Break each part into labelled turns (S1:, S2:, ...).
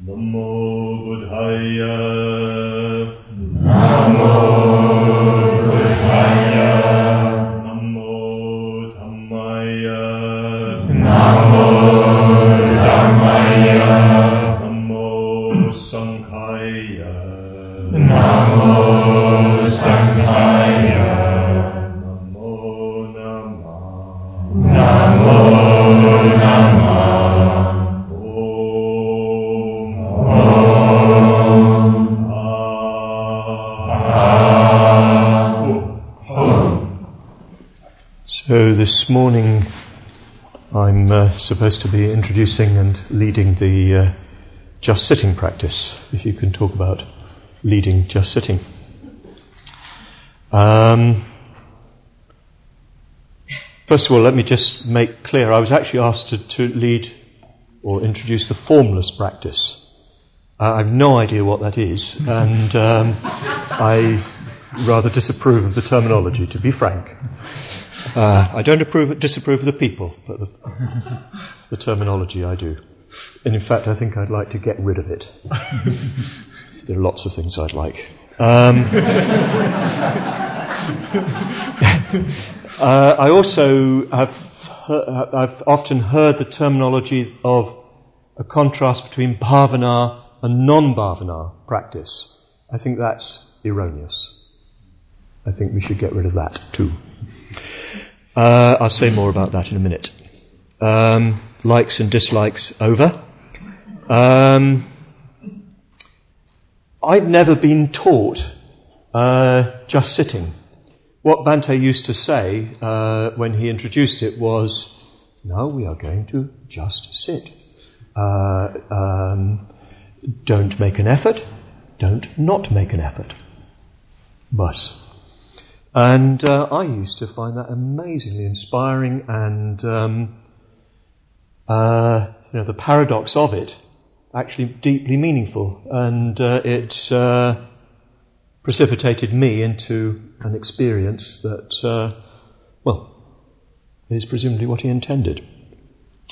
S1: Namo Buddhaya.
S2: This morning I'm uh, supposed to be introducing and leading the uh, just sitting practice, if you can talk about leading just sitting. Um, first of all, let me just make clear, I was actually asked to, to lead or introduce the formless practice. Uh, I have no idea what that is, and um, I rather disapprove of the terminology, to be frank. Uh, I don't approve, disapprove of the people, but the, the terminology I do. And in fact, I think I'd like to get rid of it. there are lots of things I'd like. Um, uh, I also have I've often heard the terminology of a contrast between bhavana and non-bhavana practice. I think that's erroneous. I think we should get rid of that too. Uh, I'll say more about that in a minute. Um, likes and dislikes over. Um, I've never been taught uh, just sitting. What Bhante used to say uh, when he introduced it was, "Now we are going to just sit. Uh, um, don't make an effort. Don't not make an effort. Bus." And uh, I used to find that amazingly inspiring and, um, uh, you know, the paradox of it actually deeply meaningful. And uh, it uh, precipitated me into an experience that, uh, well, is presumably what he intended.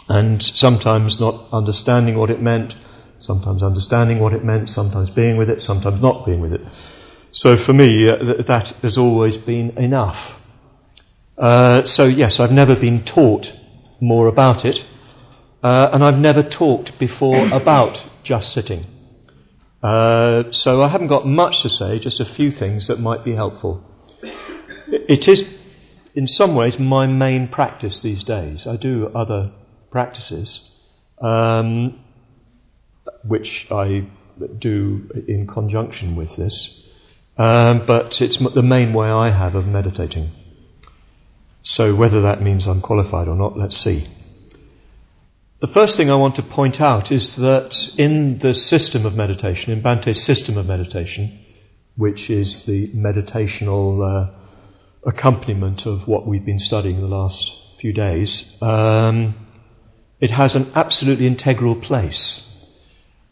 S2: And sometimes not understanding what it meant, sometimes understanding what it meant, sometimes being with it, sometimes not being with it. So for me, uh, th- that has always been enough. Uh, so yes, I've never been taught more about it, uh, and I've never talked before about just sitting. Uh, so I haven't got much to say, just a few things that might be helpful. It is, in some ways, my main practice these days. I do other practices, um, which I do in conjunction with this. Um, but it's the main way I have of meditating. So whether that means I'm qualified or not, let's see. The first thing I want to point out is that in the system of meditation, in Bhante's system of meditation, which is the meditational uh, accompaniment of what we've been studying the last few days, um, it has an absolutely integral place.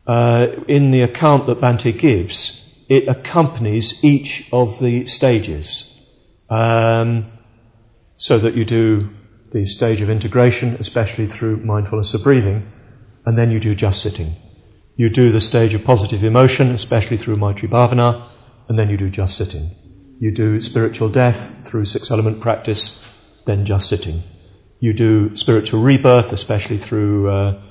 S2: Uh, in the account that Bante gives, it accompanies each of the stages. Um, so that you do the stage of integration, especially through mindfulness of breathing, and then you do just sitting. You do the stage of positive emotion, especially through Maitri Bhavana, and then you do just sitting. You do spiritual death through six element practice, then just sitting. You do spiritual rebirth, especially through uh,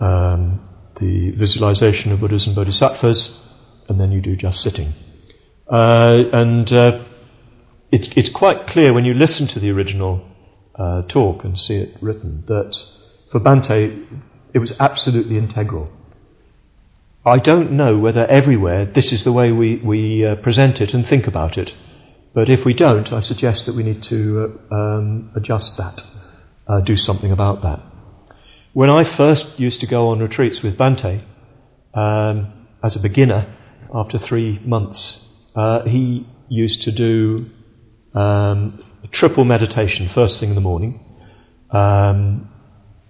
S2: um, the visualization of Buddhas and Bodhisattvas, and then you do just sitting. Uh, and uh, it's, it's quite clear when you listen to the original uh, talk and see it written that for Bhante it was absolutely integral. I don't know whether everywhere this is the way we, we uh, present it and think about it, but if we don't, I suggest that we need to uh, um, adjust that, uh, do something about that. When I first used to go on retreats with Bhante, um, as a beginner, after three months, uh, he used to do um, triple meditation first thing in the morning, um,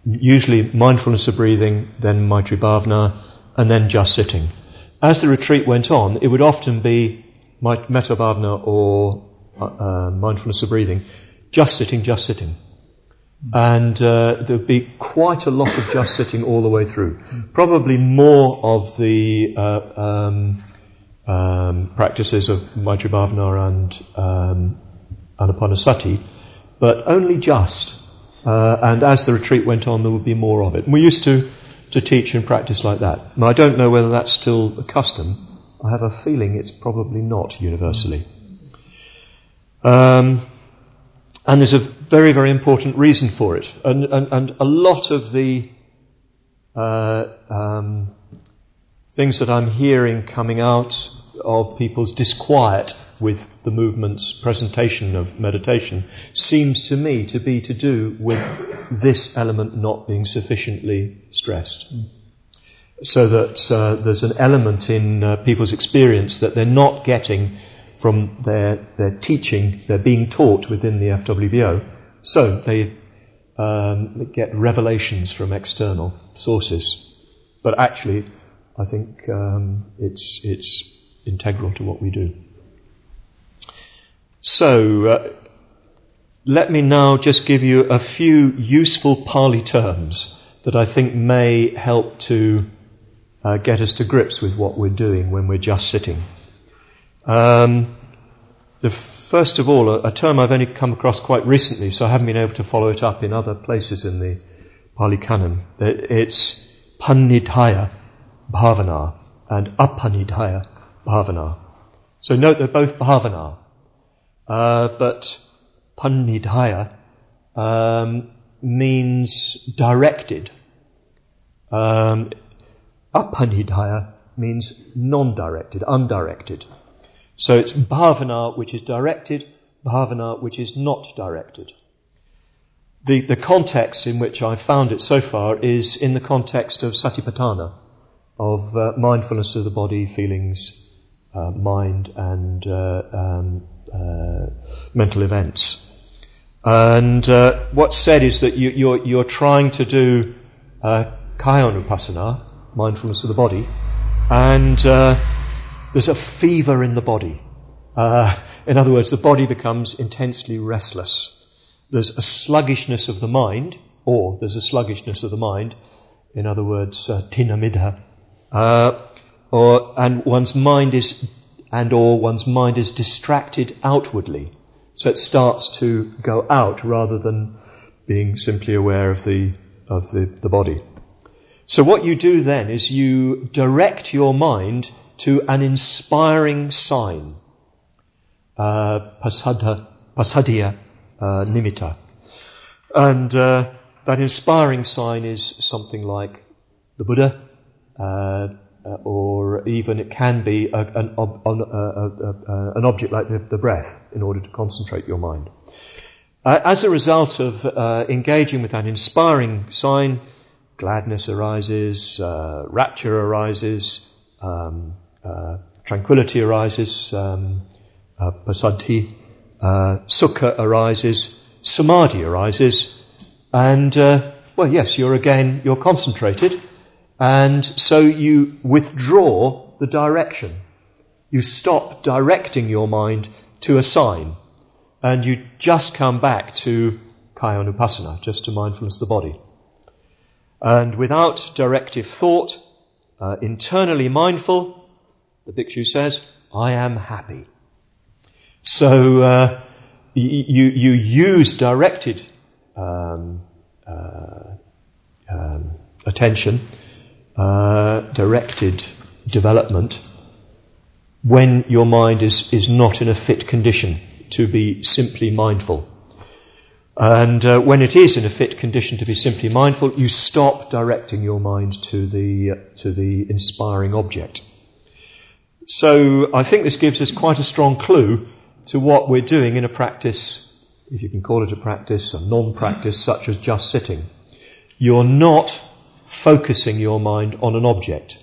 S2: usually mindfulness of breathing, then Maitri Bhavana, and then just sitting. As the retreat went on, it would often be Metta Bhavana or uh, uh, mindfulness of breathing, just sitting, just sitting. And uh, there'd be quite a lot of just sitting all the way through. Probably more of the uh, um, um, practices of Maitri and um, Anapanasati, but only just. Uh, and as the retreat went on, there would be more of it. And we used to, to teach and practice like that. Now, I don't know whether that's still a custom. I have a feeling it's probably not universally. Um, and there's a very, very important reason for it. And, and, and a lot of the uh, um, things that I'm hearing coming out of people's disquiet with the movement's presentation of meditation seems to me to be to do with this element not being sufficiently stressed. So that uh, there's an element in uh, people's experience that they're not getting from their, their teaching, they're being taught within the FWBO. So they um, get revelations from external sources. But actually, I think um, it's, it's integral to what we do. So, uh, let me now just give you a few useful Pali terms that I think may help to uh, get us to grips with what we're doing when we're just sitting. Um, the first of all, a, a, term I've only come across quite recently, so I haven't been able to follow it up in other places in the Pali Canon. It's Pannidhaya Bhavana and Apanidhaya Bhavana. So note they're both Bhavana. Uh, but Pannidhaya um, means directed. Um, apanidhaya means non-directed, undirected. So it's bhavana which is directed, bhavana which is not directed. The, the context in which I've found it so far is in the context of satipatthana, of uh, mindfulness of the body, feelings, uh, mind, and uh, um, uh, mental events. And uh, what's said is that you, are you're, you're trying to do uh, kayanupassana, mindfulness of the body, and there's a fever in the body. In other words, the body becomes intensely restless. There's a sluggishness of the mind, or there's a sluggishness of the mind. In other words, uh, thinamiddha. Uh, or, and one's mind is and or one's mind is distracted outwardly. So it starts to go out rather than being simply aware of the, of the, the body. So what you do then is you direct your mind to an inspiring sign. Uh, pasada, pasadya uh, nimitta. And uh, that inspiring sign is something like the Buddha, or even it can be a, an, ob, uh, uh, an, object like the, the, breath in order to concentrate your mind. Uh, as a result of uh, engaging with that inspiring sign, gladness arises, uh, rapture arises, um, tranquility arises, um, sukha arises, samadhi arises, and well, yes, you're again you're concentrated and so you withdraw the direction. You stop directing your mind to a sign. And you just come back to kaya Kayanupassana, just to mindfulness of the body. And without directive thought, uh, internally mindful, the Bhikshu says, I am happy. So uh, you, you use directed um, uh, um, attention uh, directed development when your mind is, is not in a fit condition to be simply mindful. And uh, when it is in a fit condition to be simply mindful, you stop directing your mind to the, uh, to the inspiring object. So I think this gives us quite a strong clue to what we're doing in a practice, if you can call it a practice, a non-practice such as just sitting. You're not focusing your mind on an object.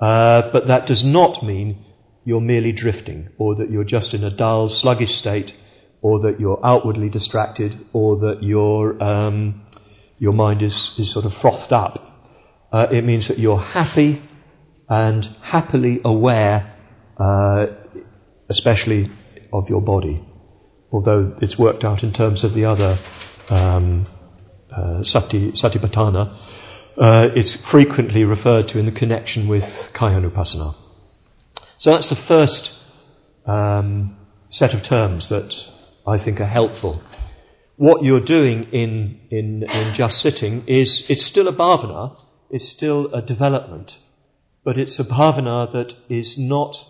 S2: Uh, but that does not mean you're merely drifting, or that you're just in a dull, sluggish state, or that you're outwardly distracted, or that your um, your mind is, is sort of frothed up. Uh, it means that you're happy and happily aware, uh, especially of your body. Although it's worked out in terms of the other um, uh, Sati, Satipatthana, uh, it's frequently referred to in the connection with Kayanupassana. So that's the first um, set of terms that I think are helpful. What you're doing in, in, in just sitting is, it's still a bhavana, it's still a development, but it's a bhavana that is not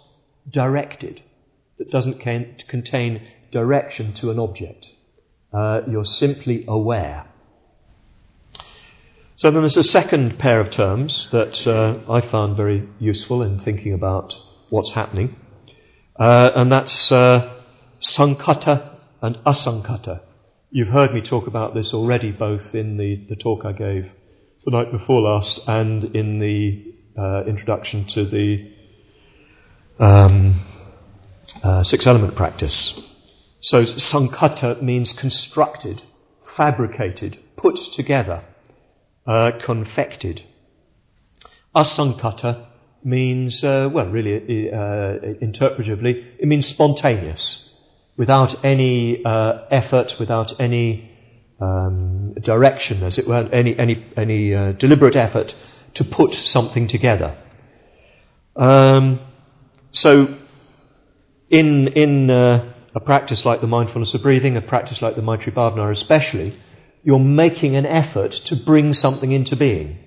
S2: directed, that doesn't can, contain direction to an object. Uh, you're simply aware. So then there's a second pair of terms that uh, I found very useful in thinking about what's happening, uh, and that's uh, sankhata and asankhata. You've heard me talk about this already, both in the, the talk I gave the night before last and in the uh, introduction to the um, uh, six element practice. So sankhata means constructed, fabricated, put together, uh, confected. Asankhata means, uh, well, really, uh, interpretively, it means spontaneous, without any uh, effort, without any um, direction, as it were, any any any uh, deliberate effort to put something together. Um, so, in in uh, a practice like the mindfulness of breathing, a practice like the Maitri Bhavana especially, you're making an effort to bring something into being.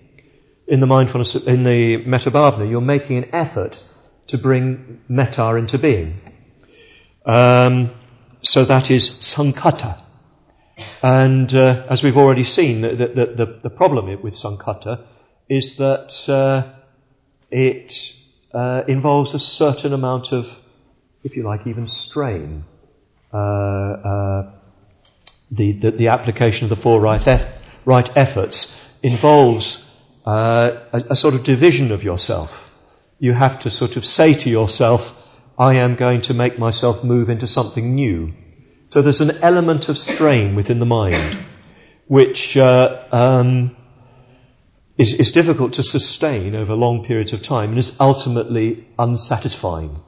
S2: In the mindfulness, in the Metta Bhavana, you're making an effort to bring metta into being. Um, so that is sankhata. And uh, as we've already seen, the, the, the, the problem with sankhata is that uh, it uh, involves a certain amount of, if you like, even strain. Uh, uh, the, the, the, application of the four right, eff- right efforts involves uh, a, a sort of division of yourself. You have to sort of say to yourself, I am going to make myself move into something new. So there's an element of strain within the mind, which uh, um, is, is difficult to sustain over long periods of time and is ultimately unsatisfying.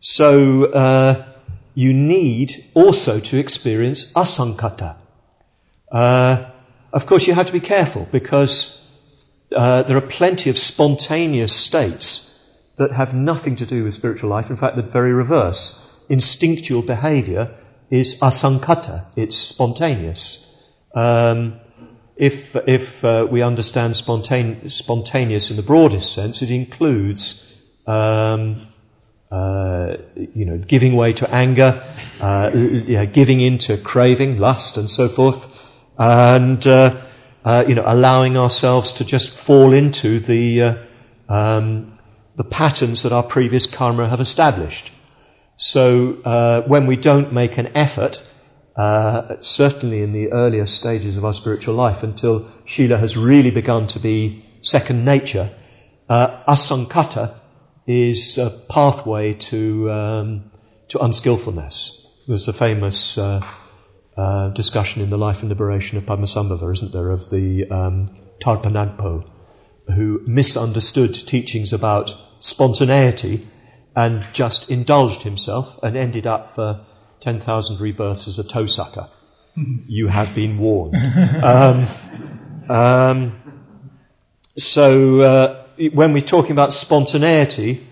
S2: So uh, you need also to experience asankhata. Uh, of course, you have to be careful because uh, there are plenty of spontaneous states that have nothing to do with spiritual life. In fact, the very reverse. Instinctual behavior is asankhata. It's spontaneous. Um, if if uh, we understand spontane, spontaneous in the broadest sense, it includes um, uh, you know giving way to anger, uh, giving into craving, lust, and so forth, and uh, uh, you know allowing ourselves to just fall into the uh, um, the patterns that our previous karma have established. So when we don't make an effort uh, certainly in the earlier stages of our spiritual life, until Shila has really begun to be second nature, uh, asankhata is a pathway to um, to unskillfulness. There's the famous uh, uh, discussion in the life and liberation of Padmasambhava, isn't there, of the um, Tharpa Nagpo, who misunderstood teachings about spontaneity and just indulged himself and ended up for 10,000 rebirths as a toe sucker. you have been warned. Um, um, so, uh, when we're talking about spontaneity,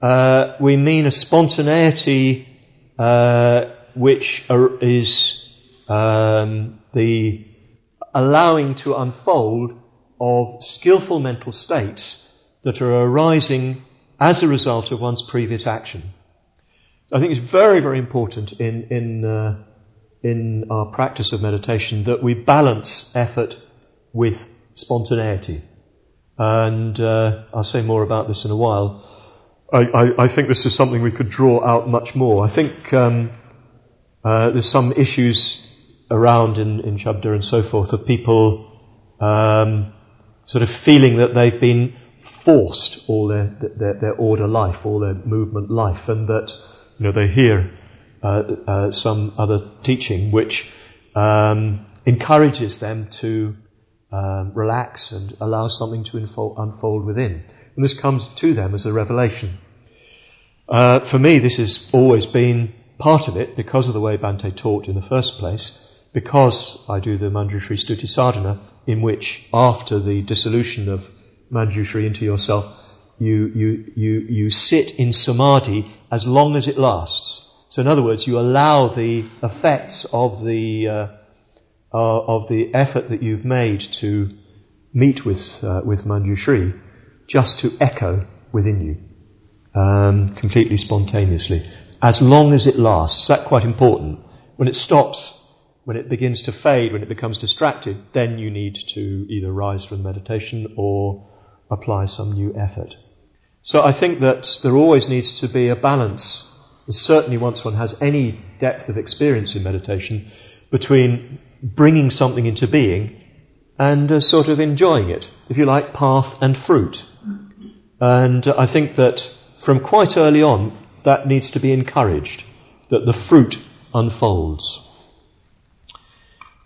S2: uh, we mean a spontaneity uh, which is um, the allowing to unfold of skillful mental states that are arising as a result of one's previous action. I think it's very, very important in, in, uh, in our practice of meditation that we balance effort with spontaneity. And uh, I'll say more about this in a while. I, I, I, think this is something we could draw out much more. I think um, uh, there's some issues around in, in Shabda and so forth of people um, sort of feeling that they've been forced all their, their, their order life, all their movement life, and that you know, they hear uh, uh, some other teaching which um, encourages them to um, relax and allow something to unfold, unfold, within. And this comes to them as a revelation. Uh, for me, this has always been part of it because of the way Bhante taught in the first place. because I do the Manjushri Stuti Sadhana, in which after the dissolution of Manjushri into yourself, you, you, you, you sit in samadhi as long as it lasts. So in other words, you allow the effects of the, uh, uh, of the effort that you've made to meet with, uh, with Manjushri just to echo within you, um, completely spontaneously, as long as it lasts. That's quite important. When it stops, when it begins to fade, when it becomes distracted, then you need to either rise from meditation or apply some new effort. So I think that there always needs to be a balance, certainly once one has any depth of experience in meditation, between bringing something into being and uh, sort of enjoying it, if you like, path and fruit. And uh, I think that from quite early on, that needs to be encouraged, that the fruit unfolds.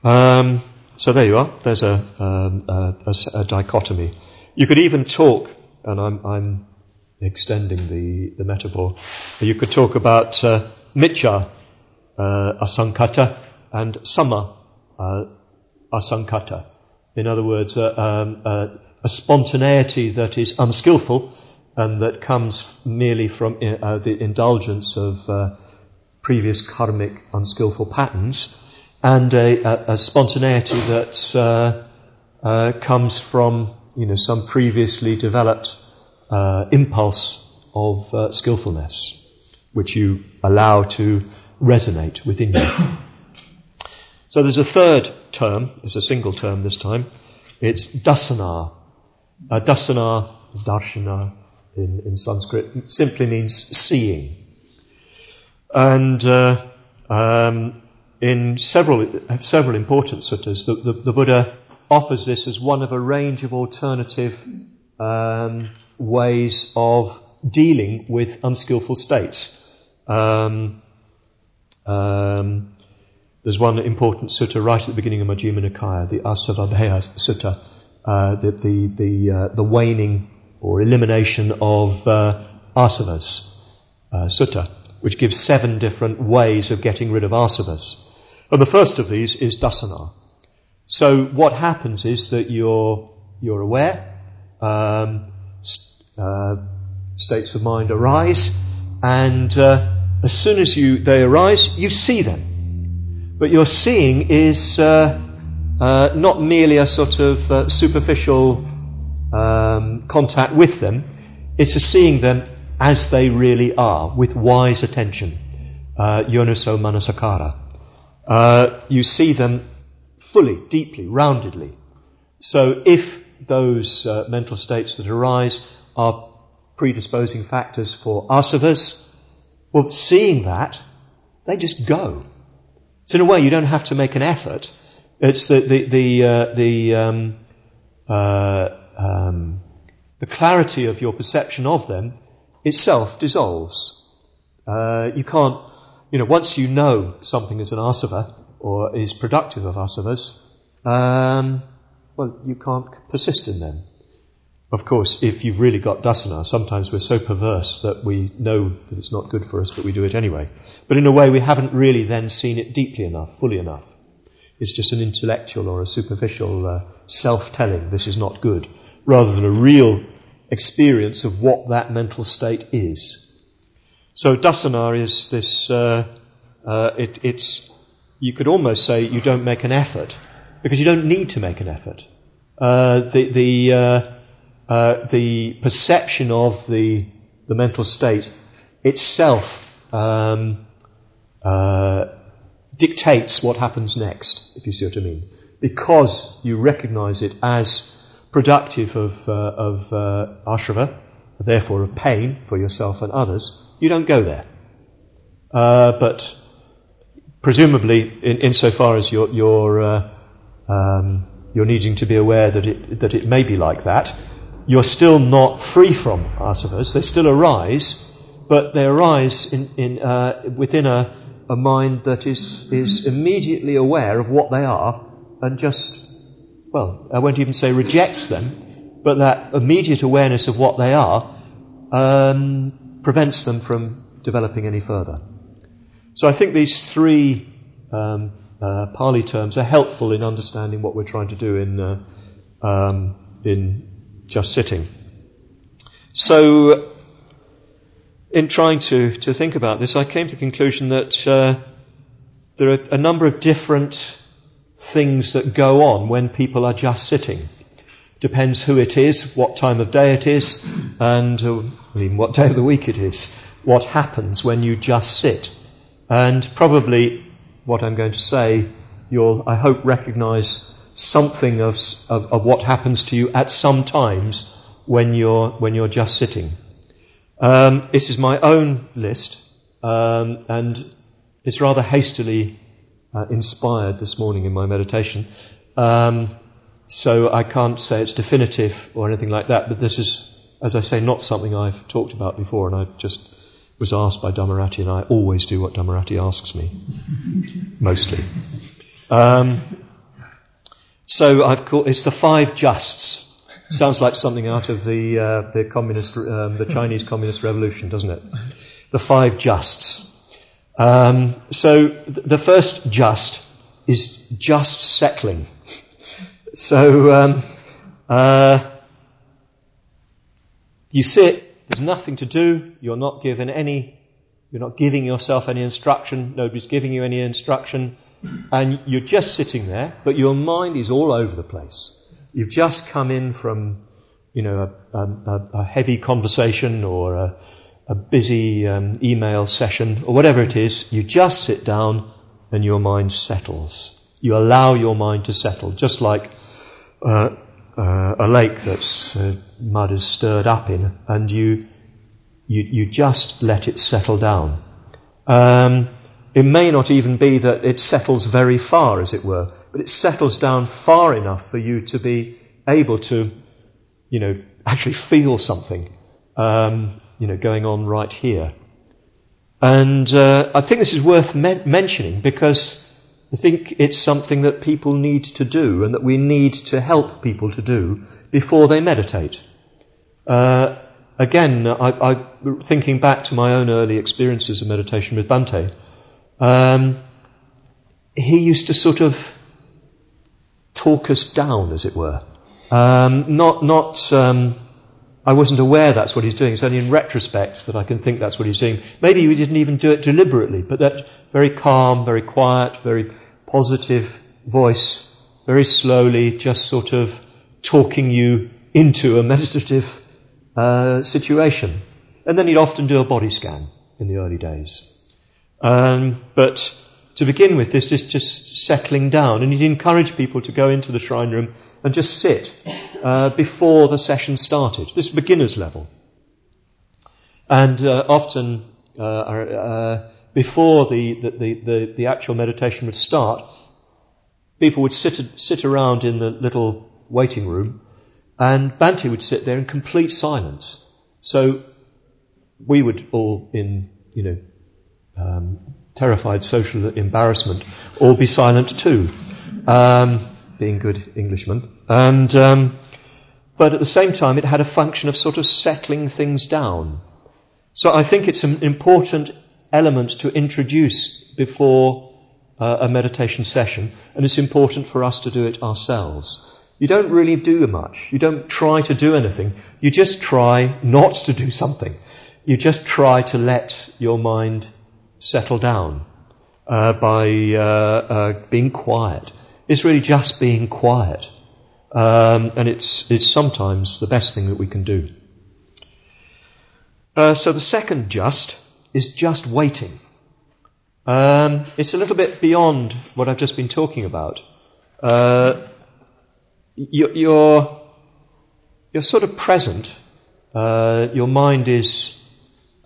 S2: Um, so there you are. There's a, um, a, a, a, dichotomy. You could even talk, and I'm, I'm extending the, the metaphor. You could talk about uh, uh, asankhata and samma uh, asankhata. In other words, uh, um, uh, a spontaneity that is unskillful and that comes merely from uh, the indulgence of uh, previous karmic unskillful patterns, and a, a, spontaneity that uh, uh, comes from you know some previously developed uh, impulse of uh, skillfulness, which you allow to resonate within you. so there's a third term. It's a single term this time. It's dasana. Uh, dasana, darshana in, in Sanskrit, simply means seeing. And uh, um, in several several important suttas, the, the, the, Buddha offers this as one of a range of alternative um, ways of dealing with unskillful states. Um, um, there's one important sutta right at the beginning of Majjhima Nikaya, the Asavabhaya Sutta, uh, the the the, uh, the, waning or elimination of uh, asavas uh, sutta, which gives seven different ways of getting rid of asavas. And the first of these is dasana. So what happens is that you're you're aware, um, uh, states of mind arise, and uh, as soon as you they arise, you see them. But your seeing is uh, uh not merely a sort of uh, superficial um, contact with them; it's a seeing them as they really are, with wise attention. Uh, manasikara. Uh, you see them fully, deeply, roundedly. So if those uh, mental states that arise are predisposing factors for asavas, well, seeing that, they just go. So in a way, you don't have to make an effort. It's the the the uh, the um, uh, um, the clarity of your perception of them itself dissolves. Uh, you can't, you know, once you know something is an asava or is productive of asavas, um, well, you can't persist in them. Of course, if you've really got dasana, sometimes we're so perverse that we know that it's not good for us, but we do it anyway. But in a way, we haven't really then seen it deeply enough, fully enough. It's just an intellectual or a superficial uh, self-telling, this is not good, rather than a real experience of what that mental state is. So dasana is this, uh, uh, it, it's, you could almost say you don't make an effort, because you don't need to make an effort. Uh, the, the, uh, the perception of the, the mental state itself um, uh, dictates what happens next, if you see what I mean. Because you recognize it as productive of, uh, of uh, ashrava, therefore of pain for yourself and others, you don't go there. Uh, but presumably, in, insofar as you're, you're, uh, um, you're needing to be aware that it, that it may be like that, you're still not free from asavas. They still arise, but they arise in, in, uh, within a, a mind that is, is immediately aware of what they are and just well, I won't even say rejects them, but that immediate awareness of what they are um, prevents them from developing any further. So I think these three um, uh, Pali terms are helpful in understanding what we're trying to do in, uh, um, in just sitting. So, in trying to, to think about this, I came to the conclusion that uh, there are a number of different things that go on when people are just sitting. Depends who it is, what time of day it is, and uh, I mean, what day of the week it is. What happens when you just sit. And probably what I'm going to say, you'll, I hope, recognize something of, of, of what happens to you at some times when you're, when you're just sitting. Um, this is my own list, um, and it's rather hastily uh, inspired this morning in my meditation. Um, so I can't say it's definitive or anything like that, but this is, as I say, not something I've talked about before, and I just was asked by Dhammarati, and I always do what Dhammarati asks me, mostly. Um, so I've called it's the five justs. Sounds like something out of the uh, the communist, um, the Chinese Communist Revolution, doesn't it? The five justs. Um, so th- the first just is just settling. So um, uh, you sit. There's nothing to do. You're not given any. You're not giving yourself any instruction. Nobody's giving you any instruction, and you're just sitting there. But your mind is all over the place. You've just come in from, you know, a, a, a heavy conversation or a, a busy um, email session or whatever it is. You just sit down and your mind settles. You allow your mind to settle, just like uh, uh, a lake that's uh, mud is stirred up in, and you you you just let it settle down. Um, it may not even be that it settles very far, as it were, but it settles down far enough for you to be able to, you know, actually feel something, um, you know, going on right here. And uh, I think this is worth me- mentioning because I think it's something that people need to do and that we need to help people to do before they meditate. Uh, again, I, I, thinking back to my own early experiences of meditation with Bhante, um, he used to sort of talk us down, as it were. Um, not, not. Um, I wasn't aware that's what he's doing. It's only in retrospect that I can think that's what he's doing. Maybe he didn't even do it deliberately, but that very calm, very quiet, very positive voice, very slowly, just sort of talking you into a meditative uh, situation. And then he'd often do a body scan in the early days. Um, but to begin with, this is just settling down, and he'd encourage people to go into the shrine room and just sit uh, before the session started. This beginner's level. And uh, often, uh, uh, before the, the, the, the, actual meditation would start, people would sit, sit around in the little waiting room, and Bhante would sit there in complete silence. So we would all, in you know, um, terrified social embarrassment, all be silent too. Um, being good Englishmen. And, um, but at the same time, it had a function of sort of settling things down. So I think it's an important element to introduce before uh, a meditation session, and it's important for us to do it ourselves. You don't really do much. You don't try to do anything. You just try not to do something. You just try to let your mind settle down uh, by uh, uh being quiet. It's really just being quiet. Um, and it's, it's sometimes the best thing that we can do. Uh, so the second just is just waiting. Um, it's a little bit beyond what I've just been talking about. Uh, you, you're, you're sort of present. Uh, your mind is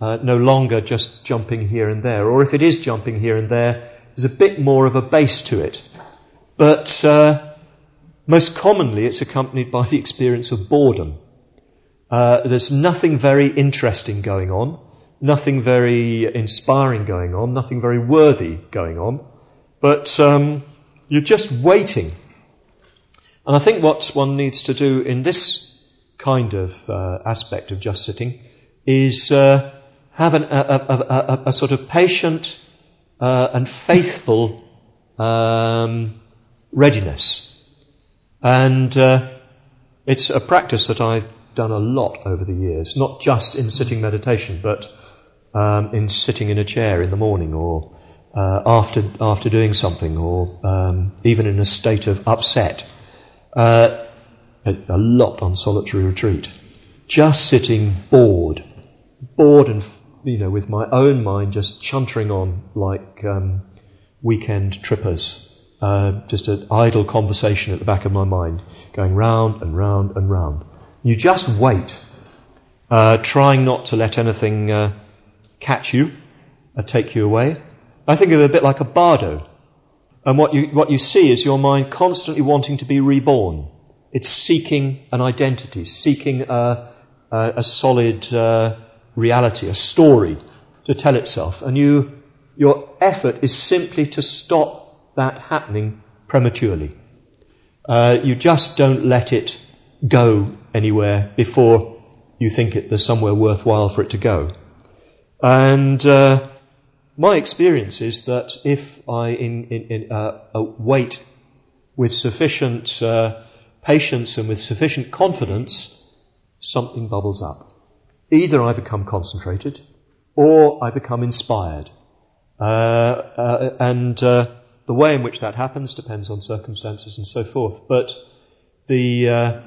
S2: uh, no longer just jumping here and there, or if it is jumping here and there, there's a bit more of a base to it. But uh, most commonly, it's accompanied by the experience of boredom. Uh, there's nothing very interesting going on, nothing very inspiring going on, nothing very worthy going on, but um, you're just waiting. And I think what one needs to do in this kind of uh, aspect of just sitting is uh, have an, a, a, a, a, sort of patient uh, and faithful um, readiness. And uh, it's a practice that I've done a lot over the years, not just in sitting meditation, but um, in sitting in a chair in the morning or uh, after after doing something, or um, even in a state of upset. Uh, a, a lot on solitary retreat, just sitting bored, bored and you know with my own mind just chuntering on like um, weekend trippers. Uh, just an idle conversation at the back of my mind, going round and round and round. You just wait, uh, trying not to let anything uh, catch you, uh, take you away. I think of it a bit like a bardo. And what you, what you see is your mind constantly wanting to be reborn. It's seeking an identity, seeking a, a, a solid uh, reality, a story to tell itself. And you, your effort is simply to stop that happening prematurely. Uh, you just don't let it go anywhere before you think it, there's somewhere worthwhile for it to go. And uh, my experience is that if I in, in, in, uh, wait with sufficient uh, patience and with sufficient confidence, something bubbles up. Either I become concentrated or I become inspired. Uh, uh, and uh, the way in which that happens depends on circumstances and so forth. But the uh,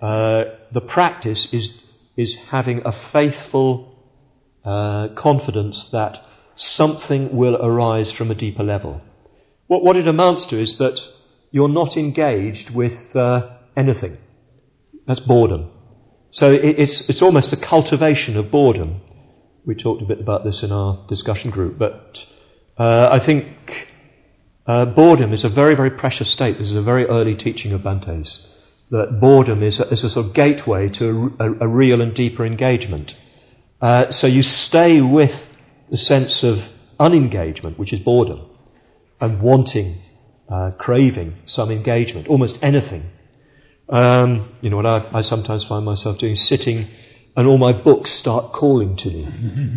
S2: uh, the practice is is having a faithful uh, confidence that something will arise from a deeper level. What, what it amounts to is that you're not engaged with anything. That's boredom. So it, it's it's almost a cultivation of boredom. We talked a bit about this in our discussion group, but uh, I think uh, boredom is a very, very precious state. This is a very early teaching of Bhante's. That boredom is a, is a sort of gateway to a, a real and deeper engagement. Uh, so you stay with the sense of unengagement, which is boredom, and wanting, uh, craving some engagement, almost anything. Um, you know what I, I sometimes find myself doing? Sitting and all my books start calling to me.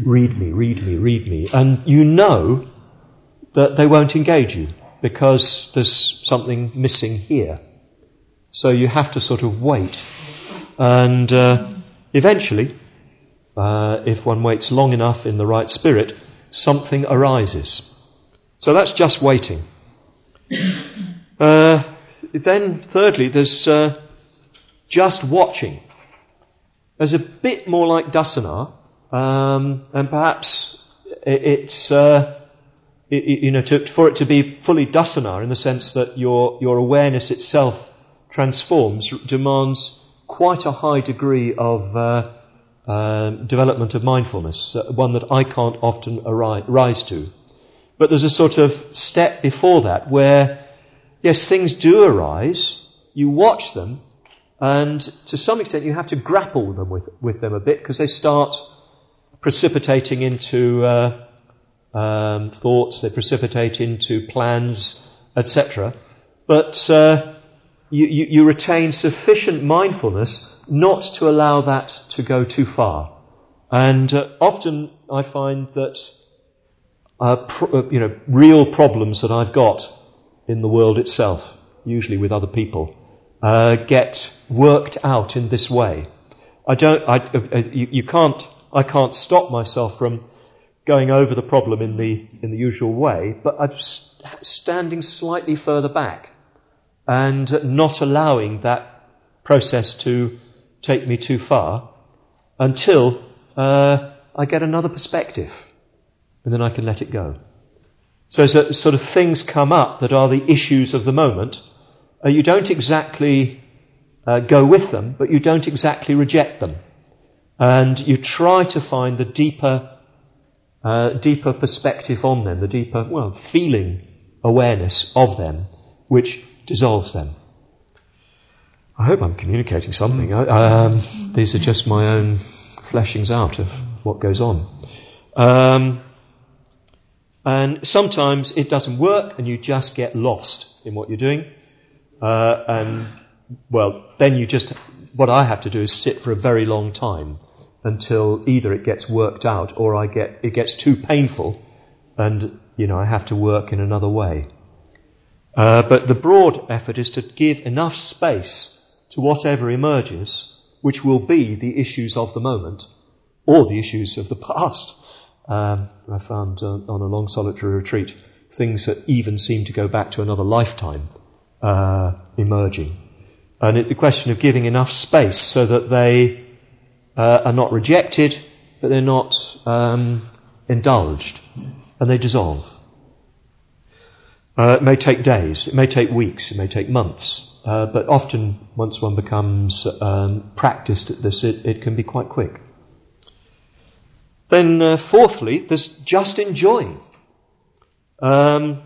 S2: read me, read me, read me. And you know that they won't engage you because there's something missing here. So you have to sort of wait. And uh, eventually, uh, if one waits long enough in the right spirit, something arises. So that's just waiting. Uh, then, thirdly, there's uh, just watching. There's a bit more like dasana, um, and perhaps it's uh, you know, to, for it to be fully dasana in the sense that your, your awareness itself transforms, demands quite a high degree of uh, uh, development of mindfulness, uh, one that I can't often rise to. But there's a sort of step before that where, yes, things do arise, you watch them, and to some extent you have to grapple them with, with them a bit because they start precipitating into uh, um, thoughts, they precipitate into plans, etc. But uh, you, you, you, retain sufficient mindfulness not to allow that to go too far. And uh, often I find that uh, pro- you know real problems that I've got in the world itself, usually with other people, uh, get worked out in this way. I don't. I, uh, you, you can't. I can't stop myself from going over the problem in the, in the usual way, but I'm standing slightly further back and not allowing that process to take me too far until uh, I get another perspective, and then I can let it go. So, so sort of things come up that are the issues of the moment. Uh, you don't exactly uh, go with them, but you don't exactly reject them, and you try to find the deeper uh, deeper perspective on them, the deeper, well, feeling awareness of them, which dissolves them. I hope I'm communicating something. I, um, these are just my own fleshings out of what goes on. Um, and sometimes it doesn't work and you just get lost in what you're doing. Uh, and, well, then you just, what I have to do is sit for a very long time until either it gets worked out or I get, it gets too painful and, you know, I have to work in another way. Uh, but the broad effort is to give enough space to whatever emerges, which will be the issues of the moment or the issues of the past. Um, I found uh, on a long solitary retreat things that even seem to go back to another lifetime uh, emerging. And it, the question of giving enough space so that they uh, are not rejected, but they're not um, indulged, and they dissolve. Uh, it may take days, it may take weeks, it may take months, uh, but often once one becomes um, practiced at this, it, it, can be quite quick. Then, uh, fourthly, there's just enjoying. Um,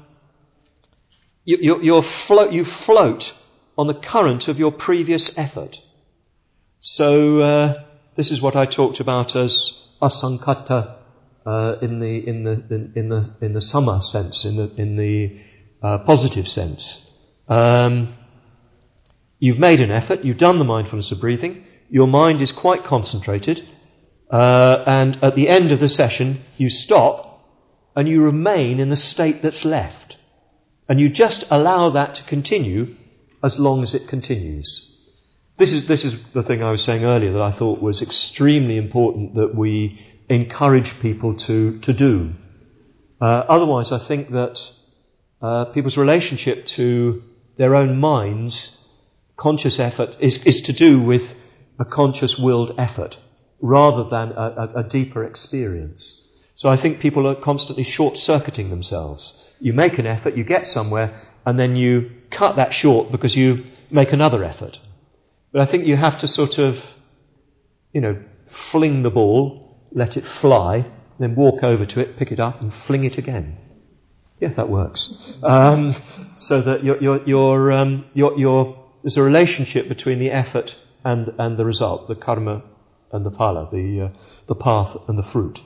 S2: you, you, float, you float on the current of your previous effort. So uh, this is what I talked about as asankhata uh, in the in the in, in, the in the summer sense, in the in the uh, positive sense. Um, you've made an effort. You've done the mindfulness of breathing. Your mind is quite concentrated, uh, and at the end of the session, you stop and you remain in the state that's left. And you just allow that to continue as long as it continues. This is, this is the thing I was saying earlier that I thought was extremely important that we encourage people to, to do. Uh, otherwise, I think that uh, people's relationship to their own minds, conscious effort, is, is to do with a conscious willed effort rather than a, a, a deeper experience. So I think people are constantly short circuiting themselves. You make an effort, you get somewhere, and then you cut that short because you make another effort. But I think you have to sort of, you know, fling the ball, let it fly, then walk over to it, pick it up, and fling it again. Yeah, that works. Um, so that your, your, your, um, your, your, there's a relationship between the effort and, and the result, the karma and the phala, the, uh, the path and the fruit.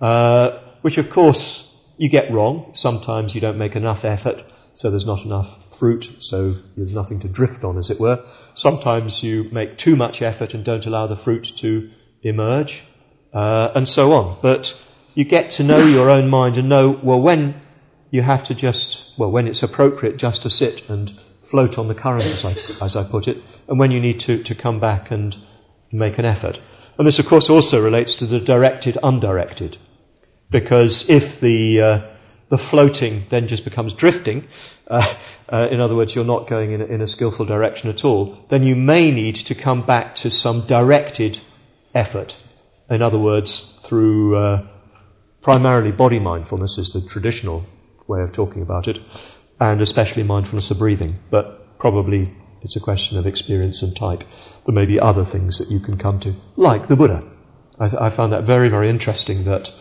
S2: Uh, which of course you get wrong. Sometimes you don't make enough effort, so there's not enough fruit, so there's nothing to drift on, as it were. Sometimes you make too much effort and don't allow the fruit to emerge, uh, and so on. But you get to know your own mind and know, well, when you have to just, well, when it's appropriate just to sit and float on the current, as I, as I put it, and when you need to, to come back and make an effort. And this, of course, also relates to the directed, undirected. Because if the, uh, the floating then just becomes drifting, uh, uh, in other words, you're not going in a, in a skillful direction at all, then you may need to come back to some directed effort. In other words, through uh, primarily body mindfulness is the traditional way of talking about it, and especially mindfulness of breathing, but probably it's a question of experience and type. There may be other things that you can come to, like the Buddha. I, th- I found that very, very interesting that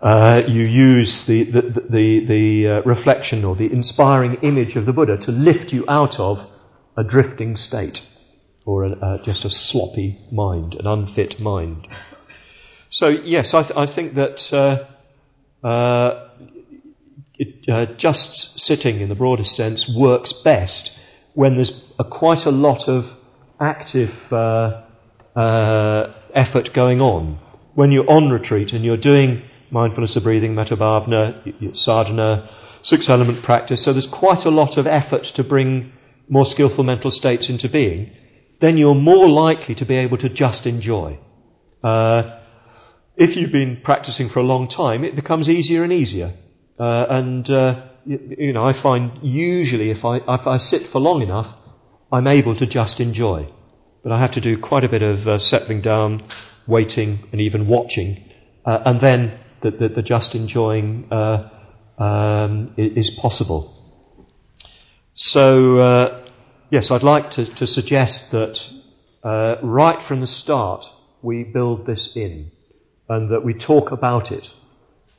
S2: uh, you use the, the, the, the uh, reflection or the inspiring image of the Buddha to lift you out of a drifting state or a, uh, just a sloppy mind, an unfit mind. So, yes, I, th- I think that uh, uh, it, uh, just sitting in the broadest sense works best when there's a, quite a lot of active effort going on. When you're on retreat and you're doing mindfulness of breathing, metta bhavana, sadhana, six element practice. So there's quite a lot of effort to bring more skillful mental states into being. Then you're more likely to be able to just enjoy. Uh, if you've been practicing for a long time, it becomes easier and easier. Uh, and uh, you, know, I find usually if I if I sit for long enough, I'm able to just enjoy. But I have to do quite a bit of uh, settling down, waiting, and even watching, uh, and then that the, the, just enjoying uh, um, is possible. So, uh, yes, I'd like to, to suggest that uh, right from the start we build this in, and that we talk about it,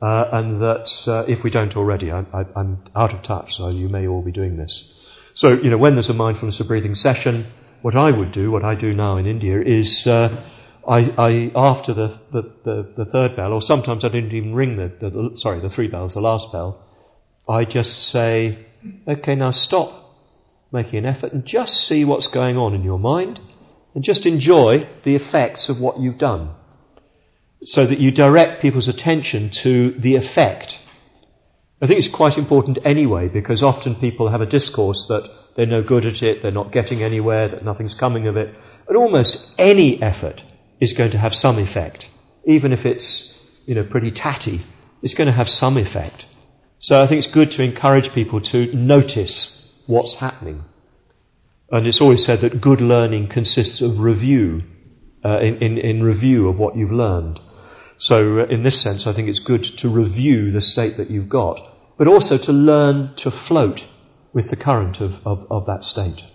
S2: uh, and that uh, if we don't already, I, am out of touch, so you may all be doing this. So, you know, when there's a mindfulness of breathing session, what I would do, what I do now in India, is uh, I, I, after the, the, the, the, third bell, or sometimes I didn't even ring the, the, sorry, the three bells, the last bell, I just say, okay, now stop making an effort and just see what's going on in your mind and just enjoy the effects of what you've done. So that you direct people's attention to the effect. I think it's quite important anyway because often people have a discourse that they're no good at it, they're not getting anywhere, that nothing's coming of it. And almost any effort is going to have some effect. Even if it's, you know, pretty tatty, it's going to have some effect. So I think it's good to encourage people to notice what's happening. And it's always said that good learning consists of review, uh, in, in, in, review of what you've learned. So uh, in this sense, I think it's good to review the state that you've got, but also to learn to float with the current of, of, of that state.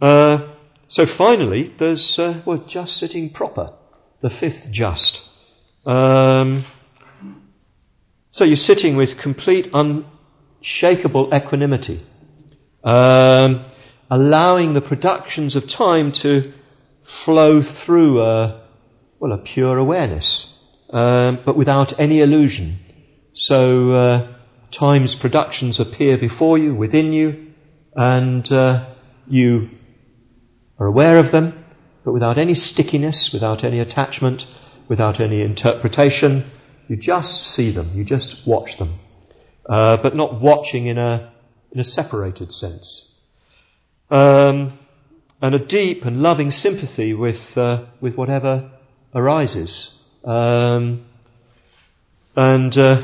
S2: Uh, so finally, there's, uh, well, just sitting proper, the fifth just. Um, so you're sitting with complete unshakable equanimity um, allowing the productions of time to flow through a, well, a pure awareness, um, but without any illusion. So uh, time's productions appear before you, within you, and uh, you are aware of them, but without any stickiness, without any attachment, without any interpretation. You just see them, you just watch them, uh, but not watching in a in a separated sense. Um, and a deep and loving sympathy with, uh, with whatever arises. Um, and uh,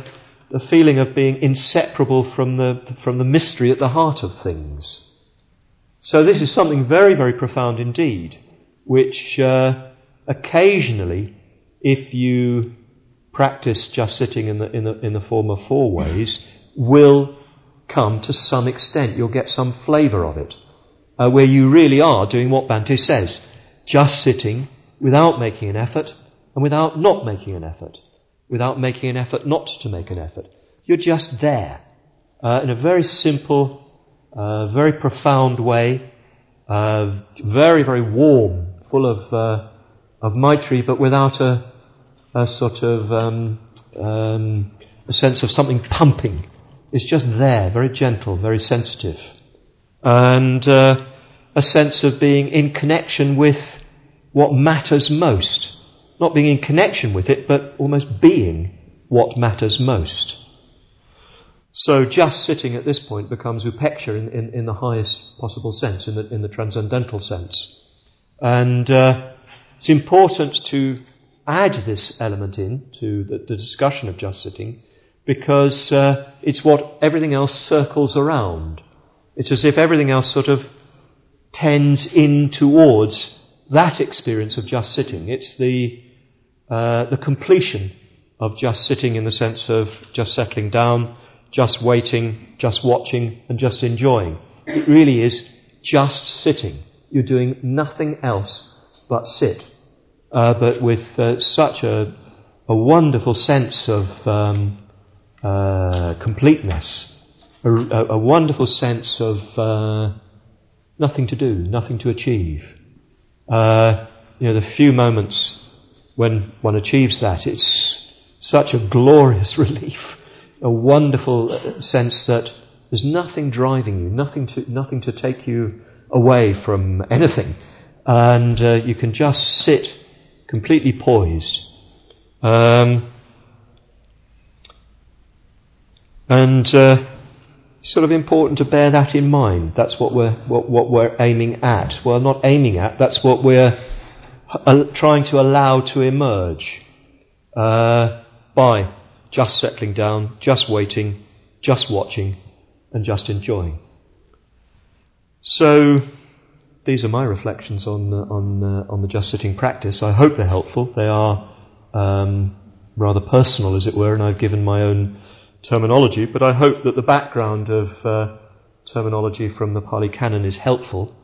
S2: the feeling of being inseparable from the, from the mystery at the heart of things. So this is something very, very profound indeed, which uh, occasionally, if you practice just sitting in the, in the, in the form of four ways, will come to some extent. You'll get some flavour of it. Uh, where you really are doing what Bhante says. Just sitting without making an effort and without not making an effort. Without making an effort not to make an effort. You're just there. Uh, in a very simple, uh, very profound way. Uh, very, very warm, full of, uh, of Maitri, but without a, a sort of um, um, a sense of something pumping It's just there, very gentle, very sensitive. And uh, a sense of being in connection with what matters most. Not being in connection with it, but almost being what matters most. So just sitting at this point becomes upeksha in, in, in the highest possible sense, in the, in the transcendental sense. And uh, it's important to add this element in to the, the discussion of just sitting because uh, it's what everything else circles around. It's as if everything else sort of tends in towards that experience of just sitting. It's the uh, the completion of just sitting in the sense of just settling down, just waiting, just watching, and just enjoying. It really is just sitting. You're doing nothing else but sit, uh, but with uh, such a, a wonderful sense of um, uh, completeness, a, a, wonderful sense of uh, nothing to do, nothing to achieve. Uh, you know, the few moments when one achieves that, it's such a glorious relief, a wonderful uh, sense that there's nothing driving you, nothing to, nothing to take you away from anything, and uh, you can just sit completely poised. Um, And uh, sort of important to bear that in mind. That's what we're what, what we're aiming at. Well, not aiming at. That's what we're uh, trying to allow to emerge uh, by just settling down, just waiting, just watching, and just enjoying. So these are my reflections on on on the just sitting practice. I hope they're helpful. They are um, rather personal, as it were, and I've given my own terminology, but I hope that the background of uh, terminology from the Pali Canon is helpful,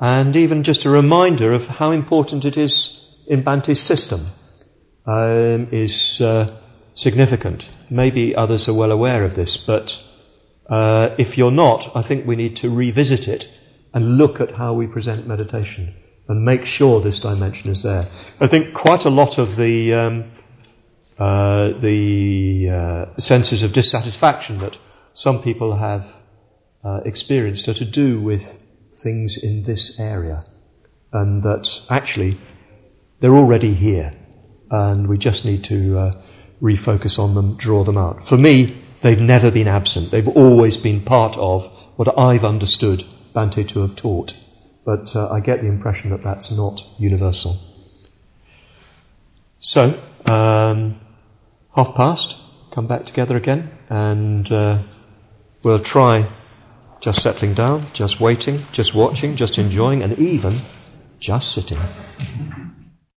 S2: and even just a reminder of how important it is in Bhante's system um, is uh, significant. Maybe others are well aware of this, but uh, if you're not, I think we need to revisit it and look at how we present meditation and make sure this dimension is there. I think quite a lot of the um, uh, the uh, senses of dissatisfaction that some people have uh, experienced are to do with things in this area, and that actually they're already here, and we just need to uh, refocus on them, draw them out. For me, They've never been absent. They've always been part of what I've understood Bhante to have taught. But uh, I get the impression that that's not universal. So, um, half past, come back together again, and uh, we'll try just settling down, just waiting, just watching, just enjoying, and even just sitting.